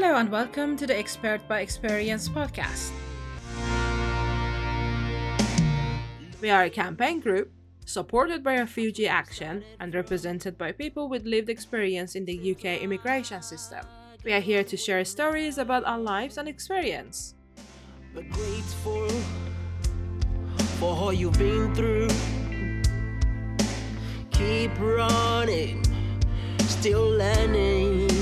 Hello and welcome to the Expert by Experience podcast. We are a campaign group supported by Refugee Action and represented by people with lived experience in the UK immigration system. We are here to share stories about our lives and experience. but grateful for all you've been through. Keep running, still learning.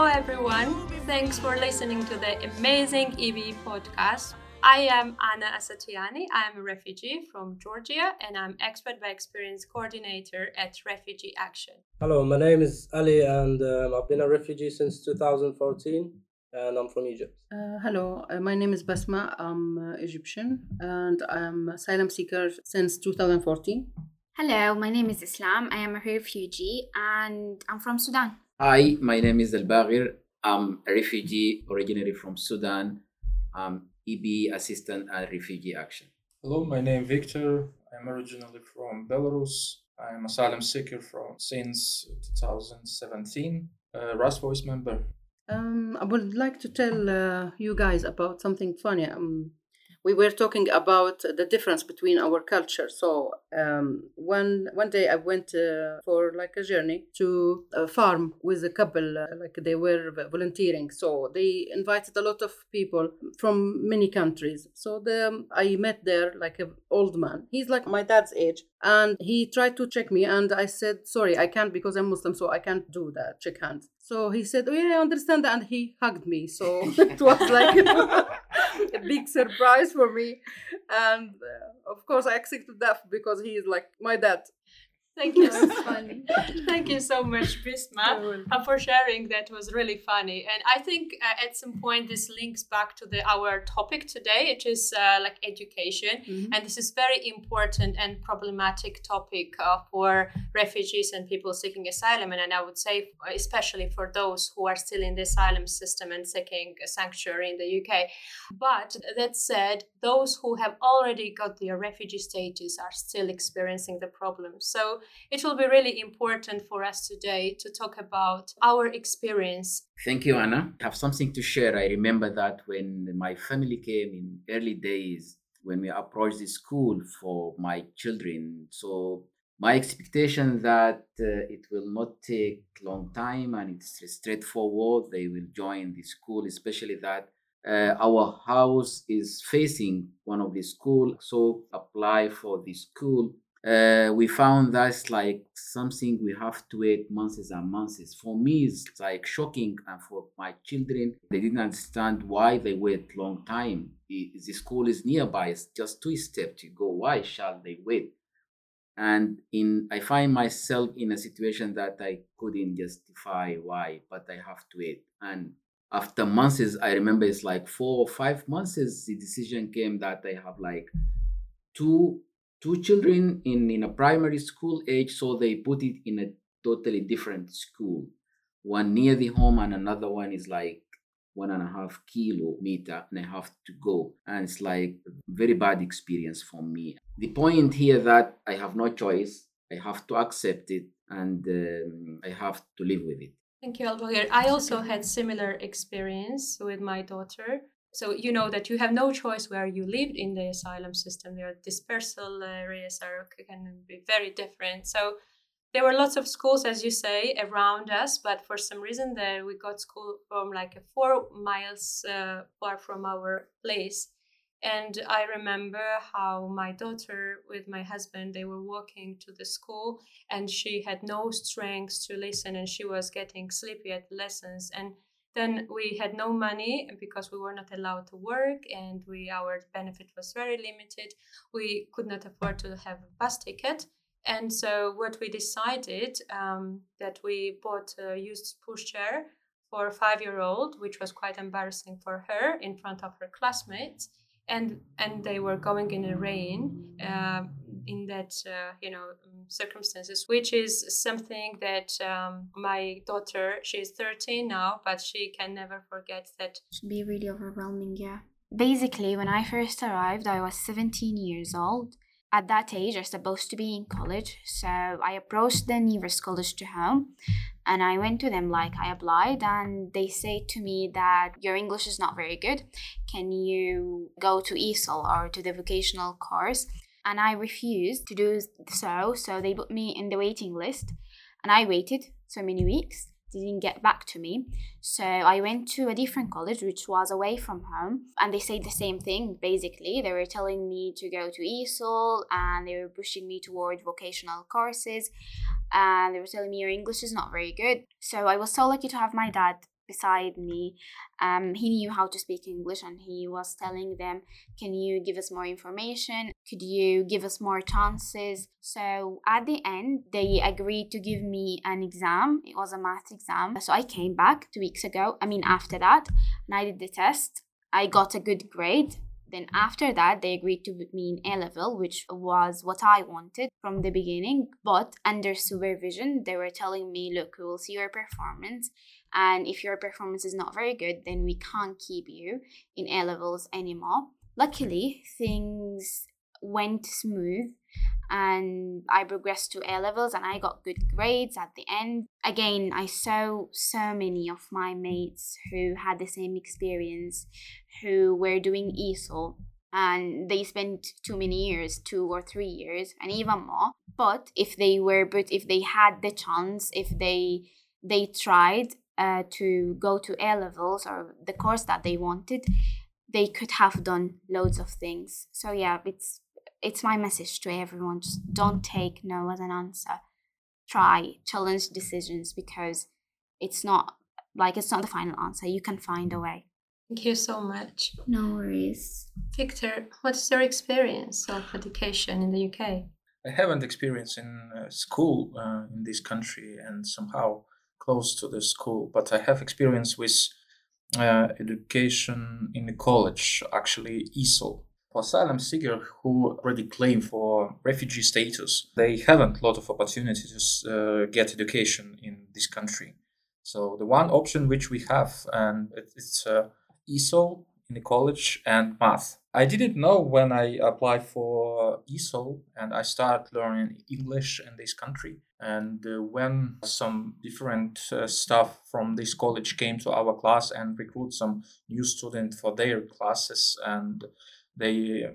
Hello, everyone. Thanks for listening to the amazing EB podcast. I am Ana Asatiani. I am a refugee from Georgia and I'm Expert by Experience Coordinator at Refugee Action. Hello, my name is Ali, and um, I've been a refugee since 2014, and I'm from Egypt. Uh, hello, uh, my name is Bsmah. I'm uh, Egyptian and I'm asylum seeker since 2014. Hello, my name is Islam. I am a refugee and I'm from Sudan. Hi, my name is Elbagir. I'm a refugee originally from Sudan. I'm EB Assistant at Refugee Action. Hello, my name is Viktar. I'm originally from Belarus. I'm asylum seeker from since 2017. Uh, RAS voice member. Um, I would like to tell uh, you guys about something funny. Um, we were talking about the difference between our culture. So um, one one day I went uh, for like a journey to a farm with a couple, uh, like they were volunteering. So they invited a lot of people from many countries. So the I met there like an old man. He's like my dad's age, and he tried to check me, and I said sorry, I can't because I'm Muslim, so I can't do that. Check hands. So he said, "Oh yeah, I understand," and he hugged me. So it was like a big surprise for me, and uh, of course I accepted that because he is like my dad. Thank you. Funny. Thank you so much, Bsmah, uh, for sharing. That was really funny. And I think uh, at some point this links back to the our topic today, which is uh, like education. Mhm. And this is very important and problematic topic uh, for refugees and people seeking asylum. And, and I would say, especially for those who are still in the asylum system and seeking a sanctuary in the UK. But that said, those who have already got their refugee status are still experiencing the problem. So it will be really important for us today to talk about our experience Thank you, Ana. I have something to share. I remember that when my family came in early days, when we approached the school for my children. So my expectation that uh, it will not take long time and it's straightforward. They will join the school, especially that uh, our house is facing one of the school. So apply for the school uh, we found that's like something we have to wait months and months. For me, it's like shocking, and for my children, they didn't understand why they wait long time. The, school is nearby; it's just two steps to go. Why shall they wait? And in, I find myself in a situation that I couldn't justify why, but I have to wait. And after months, I remember it's like four or five months. The decision came that I have like two two children in, in a primary school age, so they put it in a totally different school. One near the home and another one is like one and a half kilometer and I have to go. And it's like a very bad experience for me. The point here that I have no choice, I have to accept it and um, I have to live with it. Thank you, Elbagir. I also had similar experience with my daughter. So you know that you have no choice where you live in the asylum system. Their dispersal areas are can be very different. So there were lots of schools, as you say, around us, but for some reason there we got school from like four miles uh, far from our place. And I remember how my daughter with my husband they were walking to the school and she had no strength to listen and she was getting sleepy at lessons and then we had no money because we were not allowed to work and we our benefit was very limited. We could not afford to have a bus ticket. And so what we decided um, that we bought a used pushchair for a five year old which was quite embarrassing for her in front of her classmates. And and they were going in the rain uh, in that uh, you know um, circumstances which is something that um, my daughter she's 13 now but she can never forget that it Should be really overwhelming, yeah. Basically, when I first arrived, I was 17 years old. At that age, I was supposed to be in college, so I approached the nearest college to home and I went to them like I applied, and they say to me that your English is not very good. Can you go to ESOL or to the vocational course? And I refused to do so, so they put me in the waiting list, and I waited so many weeks didn't get back to me. So I went to a different college, which was away from home, and they said the same thing basically. They were telling me to go to ESOL and they were pushing me toward vocational courses, and they were telling me your English is not very good. So I was so lucky to have my dad beside me. Um, he knew how to speak English and he was telling them, Can you give us more information? Could you give us more chances? So at the end, they agreed to give me an exam. It was a math exam. So I came back two weeks ago. I mean, after that, and I did the test. I got a good grade. Then after that, they agreed to put me in A level, which was what I wanted from the beginning. But under supervision, they were telling me, look, we will see your performance. And if your performance is not very good, then we can't keep you in A levels anymore. Luckily, things went smooth and I progressed to A levels and I got good grades at the end. Again, I saw so many of my mates who had the same experience, who were doing ESOL and they spent too many years, two or three years, and even more. But if they were, but if they had the chance, if they they tried uh, to go to A levels or the course that they wanted, they could have done loads of things. So yeah, it's it's my message to everyone: just don't take no as an answer. Try challenge decisions because it's not like it's not the final answer. You can find a way. Thank you so much. No worries. Viktar, what's your experience of education in the UK? I haven't experienced in uh, school uh, in this country, and somehow close to the school, but I have experience with uh, education in the college, actually ESOL. For asylum seekers who already claim for refugee status, they haven't a lot of opportunities to uh, get education in this country. So the one option which we have, and it's uh, ESOL in the college and math. I didn't know when I applied for ESOL and I started learning English in this country. And uh, when some different uh, staff from this college came to our class and recruit some new student for their classes, and they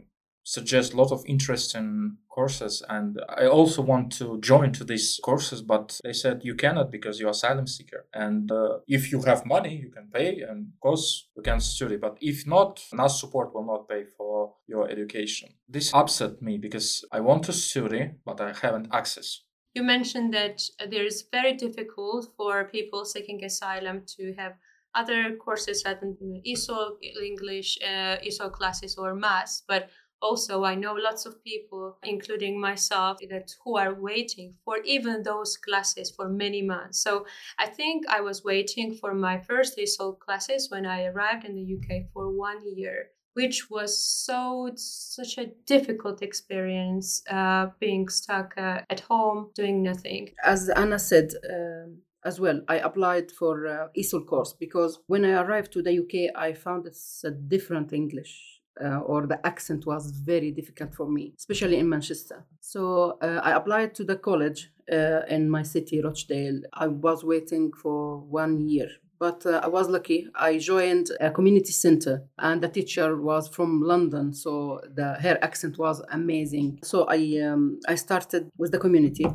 suggest a lot of interesting courses and i also want to join to these courses but they said you cannot because you're asylum seeker. And uh, if you have money you can pay and of course you can study but if not NASS support will not pay for your education. This upset me because i want to study but i haven't access. You mentioned that there is very difficult for people seeking asylum to have other courses at ESOL English, uh, ESOL classes or maths, but also i know lots of people including myself that who are waiting for even those classes for many months. So i think i was waiting for my first ESOL classes when i arrived in the uk for one year which was so such a difficult experience uh, being stuck uh, at home doing nothing. As anna said um, as well i applied for uh, ESOL course because when i arrived to the uk i found it's a different english uh, or the accent was very difficult for me, especially in Manchester. So uh, I applied to the college uh, in my city, Rochdale. I was waiting for one year. But uh, I was lucky. I joined a community center, and the teacher was from London, so the her accent was amazing. So I um, I started with the community,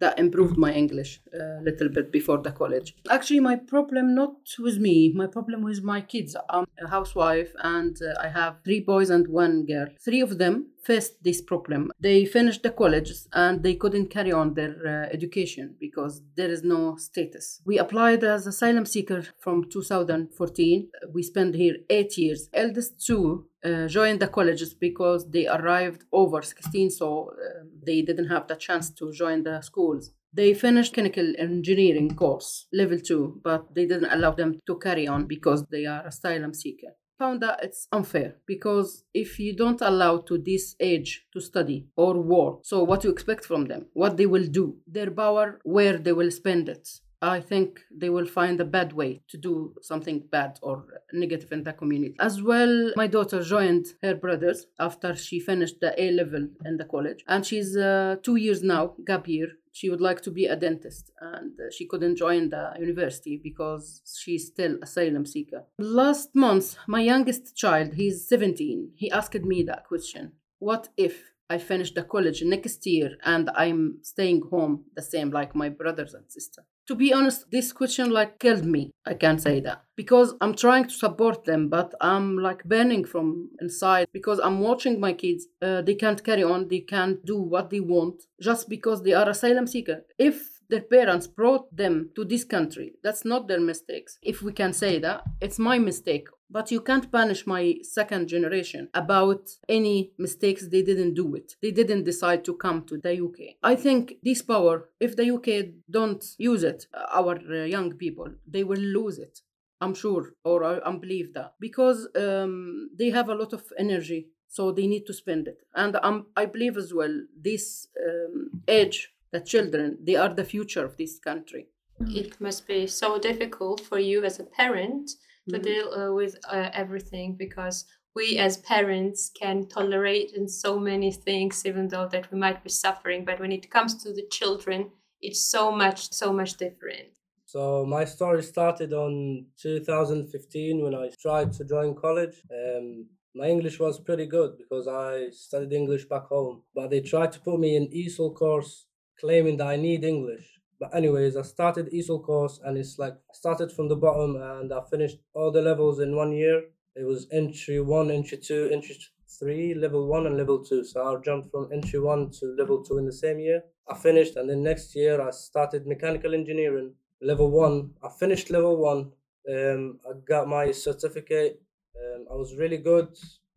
that improved my English a little bit before the college. Actually, my problem not with me, my problem with my kids. I'm a housewife and uh, I have three boys and one girl. Three of them faced this problem. They finished the college and they couldn't carry on their uh, education because there is no status. We applied as asylum seeker from 2014. We spent here eight years. Eldest two uh, joined the colleges because they arrived over 16, so uh, they didn't have the chance to join the schools. They finished chemical engineering course, level two, but they didn't allow them to carry on because they are asylum seeker. Found that it's unfair because if you don't allow to this age to study or work so what you expect from them? What they will do? Their power where they will spend it I think they will find a bad way to do something bad or negative in the community. As well, my daughter joined her brothers after she finished the A level in the college, and she's uh, two years now, gap year. She would like to be a dentist, and she couldn't join the university because she's still asylum seeker. Last month, my youngest child, he's 17, he asked me that question What if I finished the college next year and I'm staying home the same like my brothers and sister. To be honest, this question like killed me. I can't say that because I'm trying to support them, but I'm like burning from inside because I'm watching my kids. Uh, they can't carry on. They can't do what they want just because they are asylum seeker. If their parents brought them to this country. That's not their mistakes. If we can say that, it's my mistake. But you can't punish my second generation about any mistakes they didn't do it. They didn't decide to come to the UK. I think this power, if the UK don't use it, our uh, young people, they will lose it. I'm sure, or I, I believe that because um, they have a lot of energy, so they need to spend it. And um, I believe as well this um, age the children they are the future of this country it must be so difficult for you as a parent to Mhm. deal uh, with uh, everything because we as parents can tolerate in so many things even though that we might be suffering but when it comes to the children it's so much so much different So my story started on 2015 when I tried to join college. Um, my English was pretty good because I studied English back home, but they tried to put me in ESOL course, claiming that I need English. But anyways, I started ESOL course, and it's like started from the bottom, and I finished all the levels in one year. It was entry one, entry two, entry three, level one, and level two. So I jumped from entry one to level two in the same year. I finished, and then next year I started mechanical engineering level one. I finished level one. Um, I got my certificate. Um, I was really good.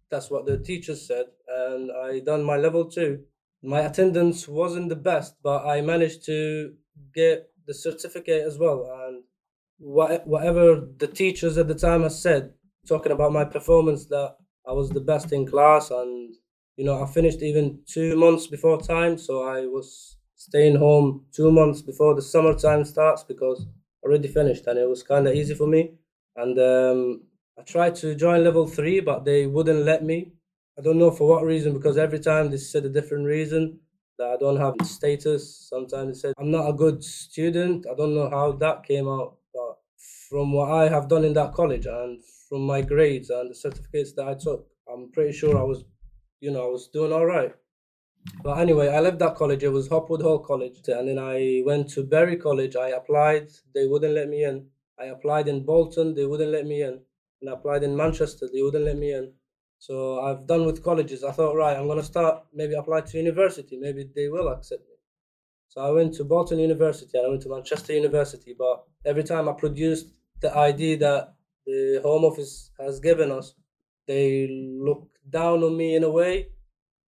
That's what the teachers said, and I done my level two. My attendance wasn't the best, but I managed to get the certificate as well. And what, whatever the teachers at the time has said, talking about my performance, that I was the best in class, and you know I finished even two months before time, so I was staying home two months before the summertime starts because I already finished and it was kind of easy for me. And um, I tried to join level three, but they wouldn't let me. I don't know for what reason because every time they said a different reason that I don't have status. Sometimes they said I'm not a good student. I don't know how that came out, but from what I have done in that college and from my grades and the certificates that I took, I'm pretty sure I was, you know, I was doing all right. But anyway, I left that college. It was Hopwood Hall College. And then I went to Bury College. I applied. They wouldn't let me in. I applied in Bolton. They wouldn't let me in. And I applied in Manchester. They wouldn't let me in. So I've done with colleges. I thought, right, I'm going to start, maybe apply to university. Maybe they will accept me. So I went to Bolton University and I went to Manchester University. But every time I produced the ID that the Home Office has given us, they looked down on me in a way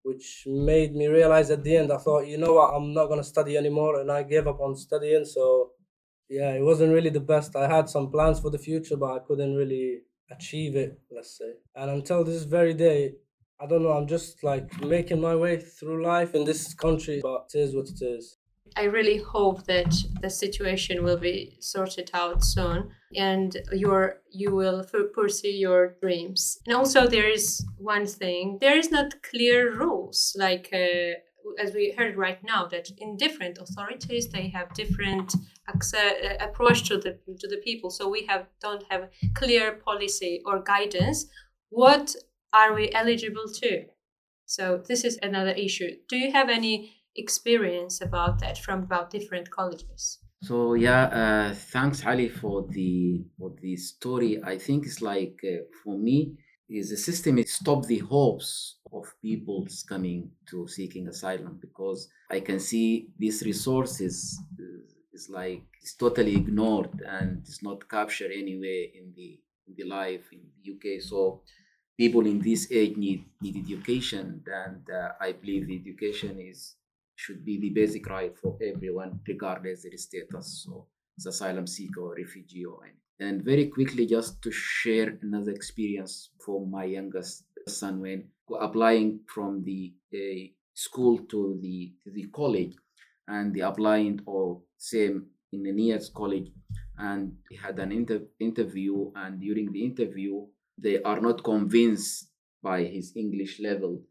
which made me realize at the end, I thought, you know what, I'm not going to study anymore. And I gave up on studying. So, yeah, it wasn't really the best. I had some plans for the future, but I couldn't really achieve it, let's say. And until this very day, I don't know, I'm just like making my way through life in this country, but it is what it is. I really hope that the situation will be sorted out soon and your you will pursue your dreams. And also there is one thing, there is not clear rules like uh, as we heard right now that in different authorities they have different access, uh, approach to the to the people. So we have don't have clear policy or guidance. What are we eligible to? So this is another issue. Do you have any experience about that from about different colleges? So yeah, uh, thanks Ali for the for the story. I think it's like uh, for me is the system it stop the hopes of people coming to seeking asylum because I can see these resources uh, is like it's totally ignored and it's not captured anywhere in the in the life in the UK. So people in this age need need education, and uh, I believe education is should be the basic right for everyone, regardless their status, so asylum seeker or refugee or any. And very quickly, just to share another experience for my youngest son when applying from the uh, school to the to the college, and the applying or same in the nearest college. And he had an inter- interview and during the interview they are not convinced by his english level.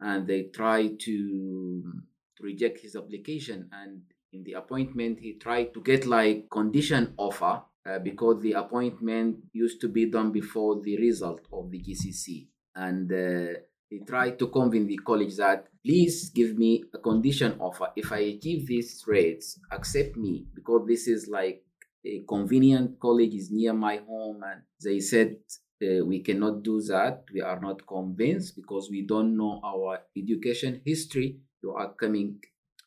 And they try to, reject his application. And in the appointment he tried to get like condition offer uh, because the appointment used to be done before the result of the GCSE and uh, he tried to convince the college that please give me a condition offer. If i achieve these rates accept me. Because this is like a convenient college is near my home and they said uh, we cannot do that. We are not convinced because we don't know our education history. You are coming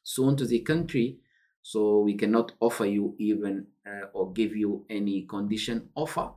soon to the country so we cannot offer you even uh, or give you any condition offer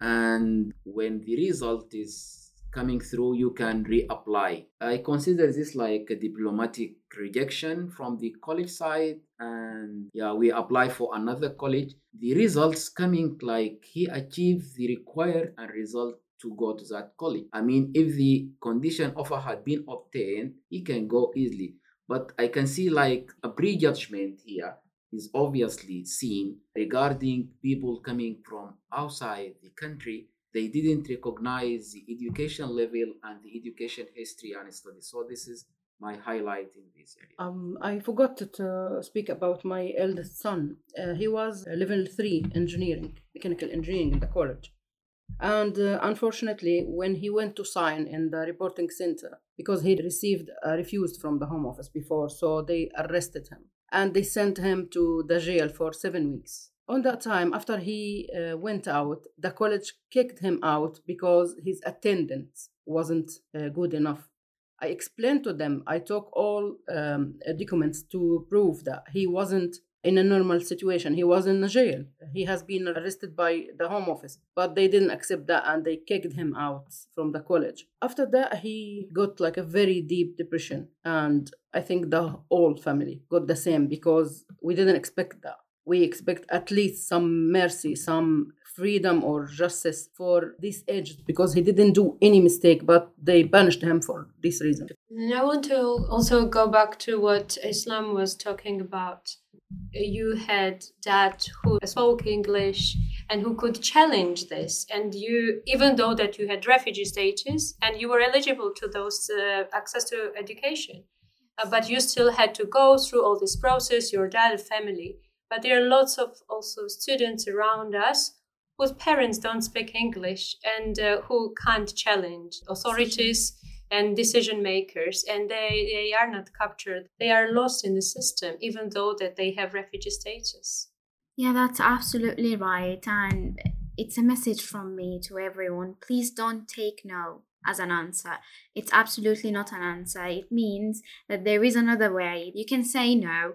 and when the result is coming through, you can reapply. I consider this like a diplomatic rejection from the college side, and yeah, we apply for another college. The results coming like he achieved the required and result to go to that college. I mean, if the condition offer had been obtained, he can go easily. But I can see like a prejudgment here is obviously seen regarding people coming from outside the country they didn't recognize the education level and the education history and study. So this is my highlight in this area. Um, I forgot to speak about my eldest son. Uh, he was level three engineering, mechanical engineering in the college. And uh, unfortunately, when he went to sign in the reporting center, because he received a refused from the home office before, so they arrested him and they sent him to the jail for seven weeks. On that time after he uh, went out the college kicked him out because his attendance wasn't uh, good enough. I explained to them. I took all um, documents to prove that he wasn't in a normal situation he was in jail he has been arrested by the home office but they didn't accept that and they kicked him out from the college after that he got like a very deep depression and i think the whole family got the same because we didn't expect that we expect at least some mercy, some freedom or justice for this age because he didn't do any mistake, but they punished him for this reason. And I want to also go back to what Islam was talking about. You had dad who spoke English and who could challenge this, and you, even though that you had refugee status and you were eligible to those uh, access to education, uh, but you still had to go through all this process. Your dad, family but there are lots of also students around us whose parents don't speak English and uh, who can't challenge authorities and decision makers and they, they are not captured. They are lost in the system even though that they have refugee status. Yeah that's absolutely right and it's a message from me to everyone. Please don't take no as an answer. It's absolutely not an answer. It means that there is another way. You can say no.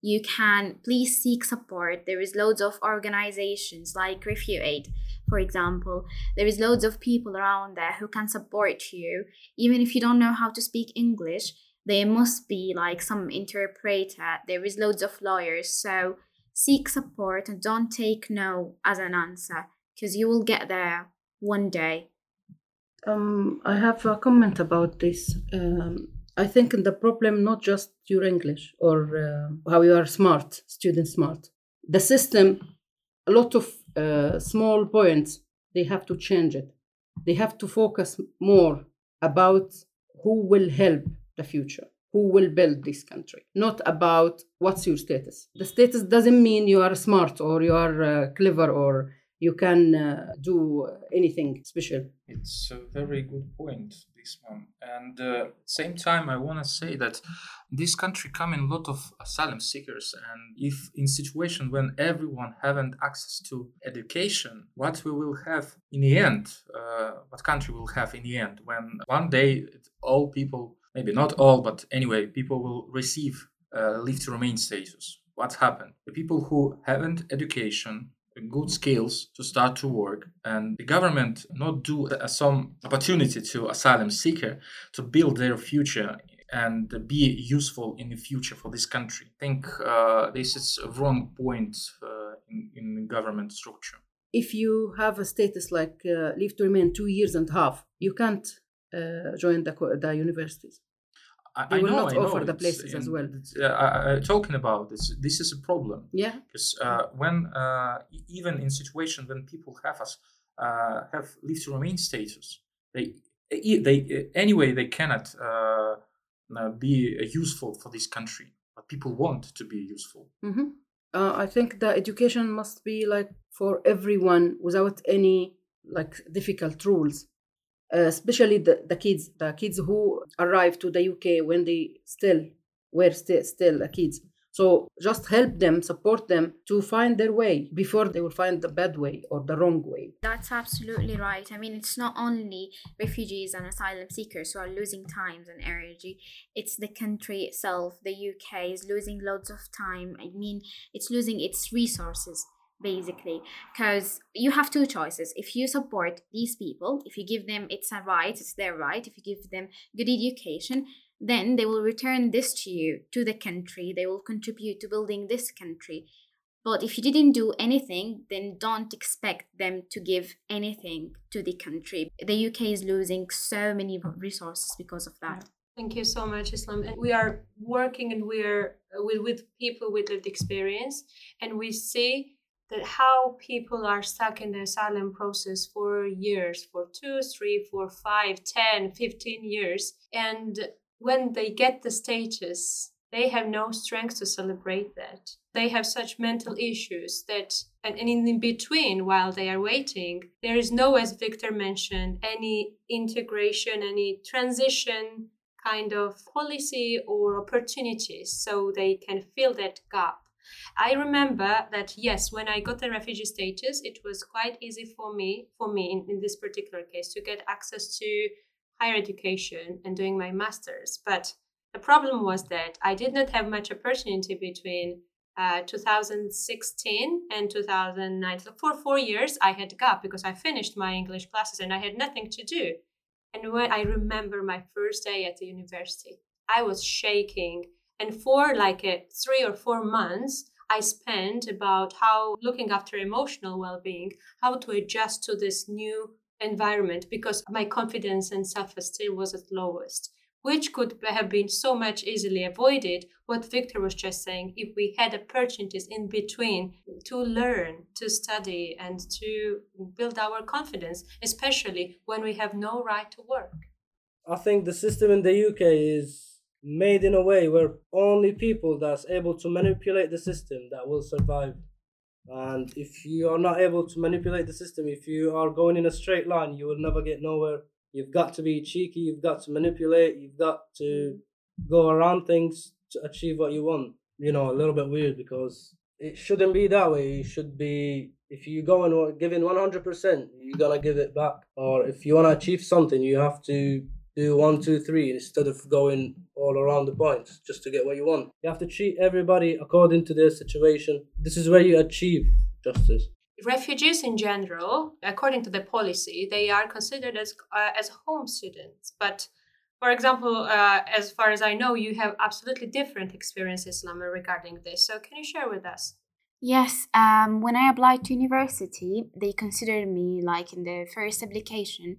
You can please seek support. There is loads of organizations like Refuaid for example there is loads of people around there who can support you. Even if you don't know how to speak english there must be like some interpreter. There is loads of lawyers. So seek support and don't take no as an answer because you will get there one day. Um, i have a comment about this. Um, I think the problem not just your English or uh, how you are smart, student smart. The system, a lot of uh, small points, they have to change it. They have to focus more about who will help the future, who will build this country, not about what's your status. The status doesn't mean you are smart or you are uh, clever or you can uh, do anything special. It's a very good point, And uh, same time, I want to say that this country come in a lot of asylum seekers, and if in situation when everyone haven't access to education, what we will have in the end, uh, what country will have in the end, when one day all people, maybe not all, but anyway, people will receive uh, leave to remain status. What happened? The people who haven't education good skills to start to work and the government not do uh, some opportunity to asylum seeker to build their future and be useful in the future for this country. I think uh, this is a wrong point uh, in, in government structure. If you have a status like uh, leave to remain two years and a half, you can't uh, join the, the universities. I, They I will know, not I know. offer the it's places as well. uh, I- talking about this, this is a problem Yeah. because uh, when uh, even in situation when people have us uh, have leave to remain status, they they anyway they cannot uh, uh, be uh, useful for this country, but people want to be useful. hmm Uh, I think the education must be like for everyone without any like difficult rules. Uh, especially the, the kids, the kids who arrived to the UK when they still were sti- still kids. So just help them, support them to find their way before they will find the bad way or the wrong way. That's absolutely right. I mean, it's not only refugees and asylum seekers who are losing time and energy, it's the country itself. The UK is losing loads of time. I mean, it's losing its resources basically because you have two choices if you support these people if you give them it's a right it's their right if you give them good education then they will return this to you to the country they will contribute to building this country but if you didn't do anything, then don't expect them to give anything to the country. The UK is losing so many resources because of that. Thank you so much, Islam. And we are working and we are with, with people with lived experience, and we see that how people are stuck in the asylum process for years, for two, three, four, five, 10, 15 years. And when they get the status, they have no strength to celebrate that. They have such mental issues that, and, and in between, while they are waiting, there is no, as Viktar mentioned, any integration, any transition kind of policy or opportunities so they can fill that gap. I remember that yes, when I got the refugee status, it was quite easy for me, for me in, in this particular case, to get access to higher education and doing my master's. But the problem was that I did not have much opportunity between uh, 2016 and 2009. So for four years, I had gap because I finished my English classes and I had nothing to do. And when I remember my first day at the university, I was shaking. And for like a three or four months, I spent about how looking after emotional well being, how to adjust to this new environment because my confidence and self esteem was at lowest, which could have been so much easily avoided. What Viktar was just saying, if we had opportunities in between to learn, to study, and to build our confidence, especially when we have no right to work. I think the system in the UK is made in a way where only people that's able to manipulate the system that will survive. And if you are not able to manipulate the system, if you are going in a straight line, you will never get nowhere. You've got to be cheeky, you've got to manipulate, you've got to go around things to achieve what you want. You know, a little bit weird because it shouldn't be that way. It should be if you go and give in 100%, you're going to give it back. Or if you want to achieve something, you have to do one, two, three instead of going all around the points just to get what you want. You have to treat everybody according to their situation. This is where you achieve justice. Refugees in general, according to the policy, they are considered as uh, as home students. But, for example, uh, as far as I know, you have absolutely different experiences, Lama, regarding this. So, can you share with us? Yes, um, when I applied to university, they considered me like in the first application,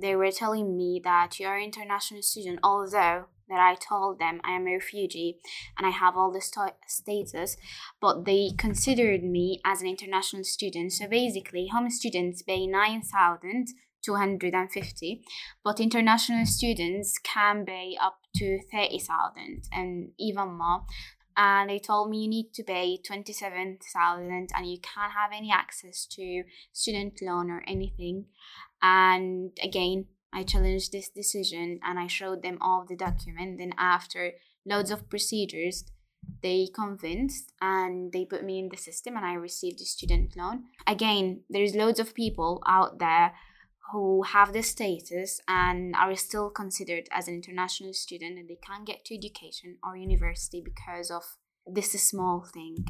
they were telling me that you are an international student, although that I told them I am a refugee and I have all this sta- status, but they considered me as an international student. So basically, home students pay 9,250, but international students can pay up to 30,000 and even more. And they told me you need to pay 27,000 and you can't have any access to student loan or anything. And again, I challenged this decision and I showed them all the document. Then after loads of procedures, they convinced and they put me in the system and I received a student loan. Again, there's loads of people out there who have this status and are still considered as an international student and they can't get to education or university because of this small thing.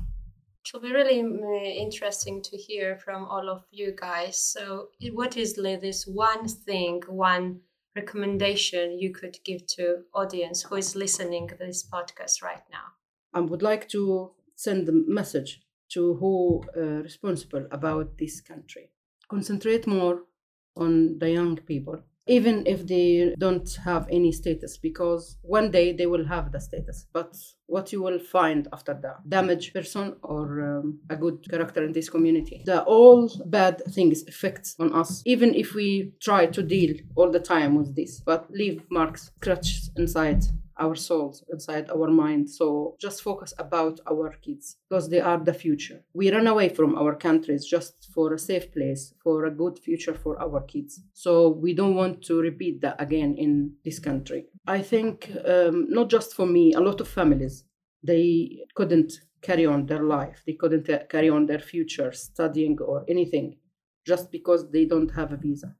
It will be really uh, interesting to hear from all of you guys. So, what is this one thing, one recommendation you could give to audience who is listening this podcast right now? I would like to send a message to who uh, responsible about this country. Concentrate more on the young people. Even if they don't have any status, because one day they will have the status. But what you will find after that damaged person or um, a good character in this community the all bad things effects on us even if we try to deal all the time with this but leave marks scratches inside our souls inside our mind. So just focus about our kids because they are the future. We run away from our countries just for a safe place for a good future for our kids. So we don't want to repeat that again in this country. I think um, not just for me a lot of families they couldn't carry on their life. They couldn't uh, carry on their future studying or anything just because they don't have a visa.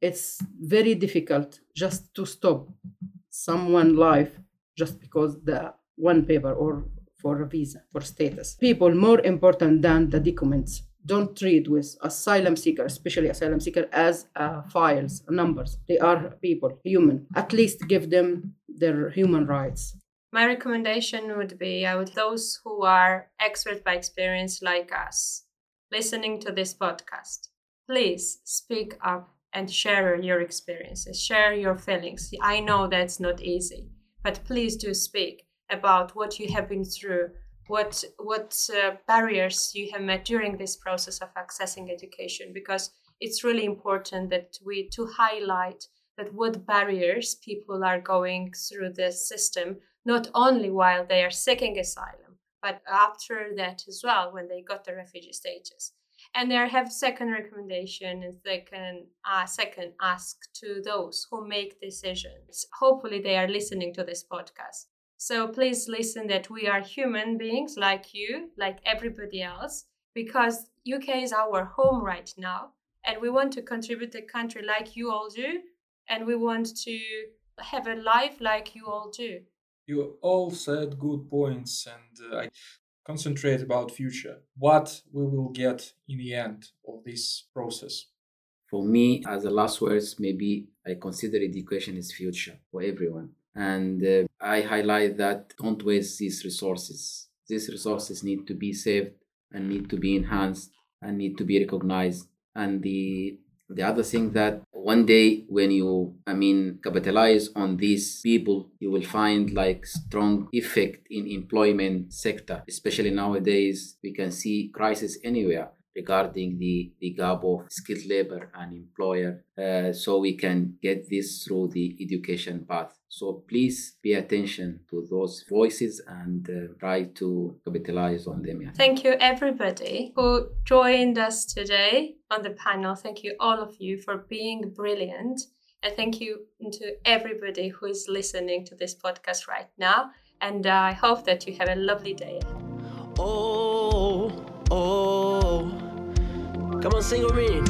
It's very difficult just to stop someone life just because the one paper or for a visa for status. People more important than the documents. Don't treat with asylum seeker especially asylum seeker as uh, files numbers. They are people human. At least give them their human rights. My recommendation would be would those who are experts by experience like us listening to this podcast, please speak up and share your experiences, share your feelings. I know that's not easy, but please do speak about what you have been through, what what uh, barriers you have met during this process of accessing education because it's really important that we to highlight that what barriers people are going through the system not only while they are seeking asylum but after that as well when they got the refugee status and there have second recommendation and second uh, second ask to those who make decisions. Hopefully they are listening to this podcast. So please listen that we are human beings like you like everybody else because uk is our home right now and we want to contribute the country like you all do and we want to have a life like you all do. You all said good points, and uh, I concentrate about future. What we will get in the end of this process. For me, as a last words, maybe I consider education is future for everyone. And uh, I highlight that don't waste these resources. These resources need to be saved and need to be enhanced and need to be recognized. And the the other thing that one day when you i mean capitalize on these people you will find like strong effect in employment sector especially nowadays we can see crisis anywhere regarding the, the gap of skilled labor and employer uh, so we can get this through the education path so please pay attention to those voices and uh, try to capitalize on them yeah. Thank you, everybody who joined us today on the panel. Thank you, all of you, for being brilliant. And thank you to everybody who is listening to this podcast right now. And uh, I hope that you have a lovely day. Oh, oh. Come on, sing with me.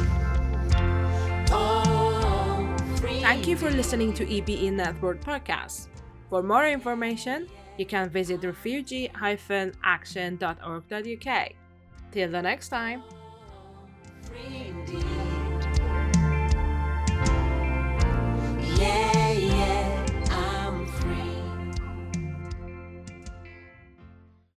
Thank you for listening to EBE Network Podcast. For more information, you can visit refugee-action.org.uk. Till the next time. Free indeed.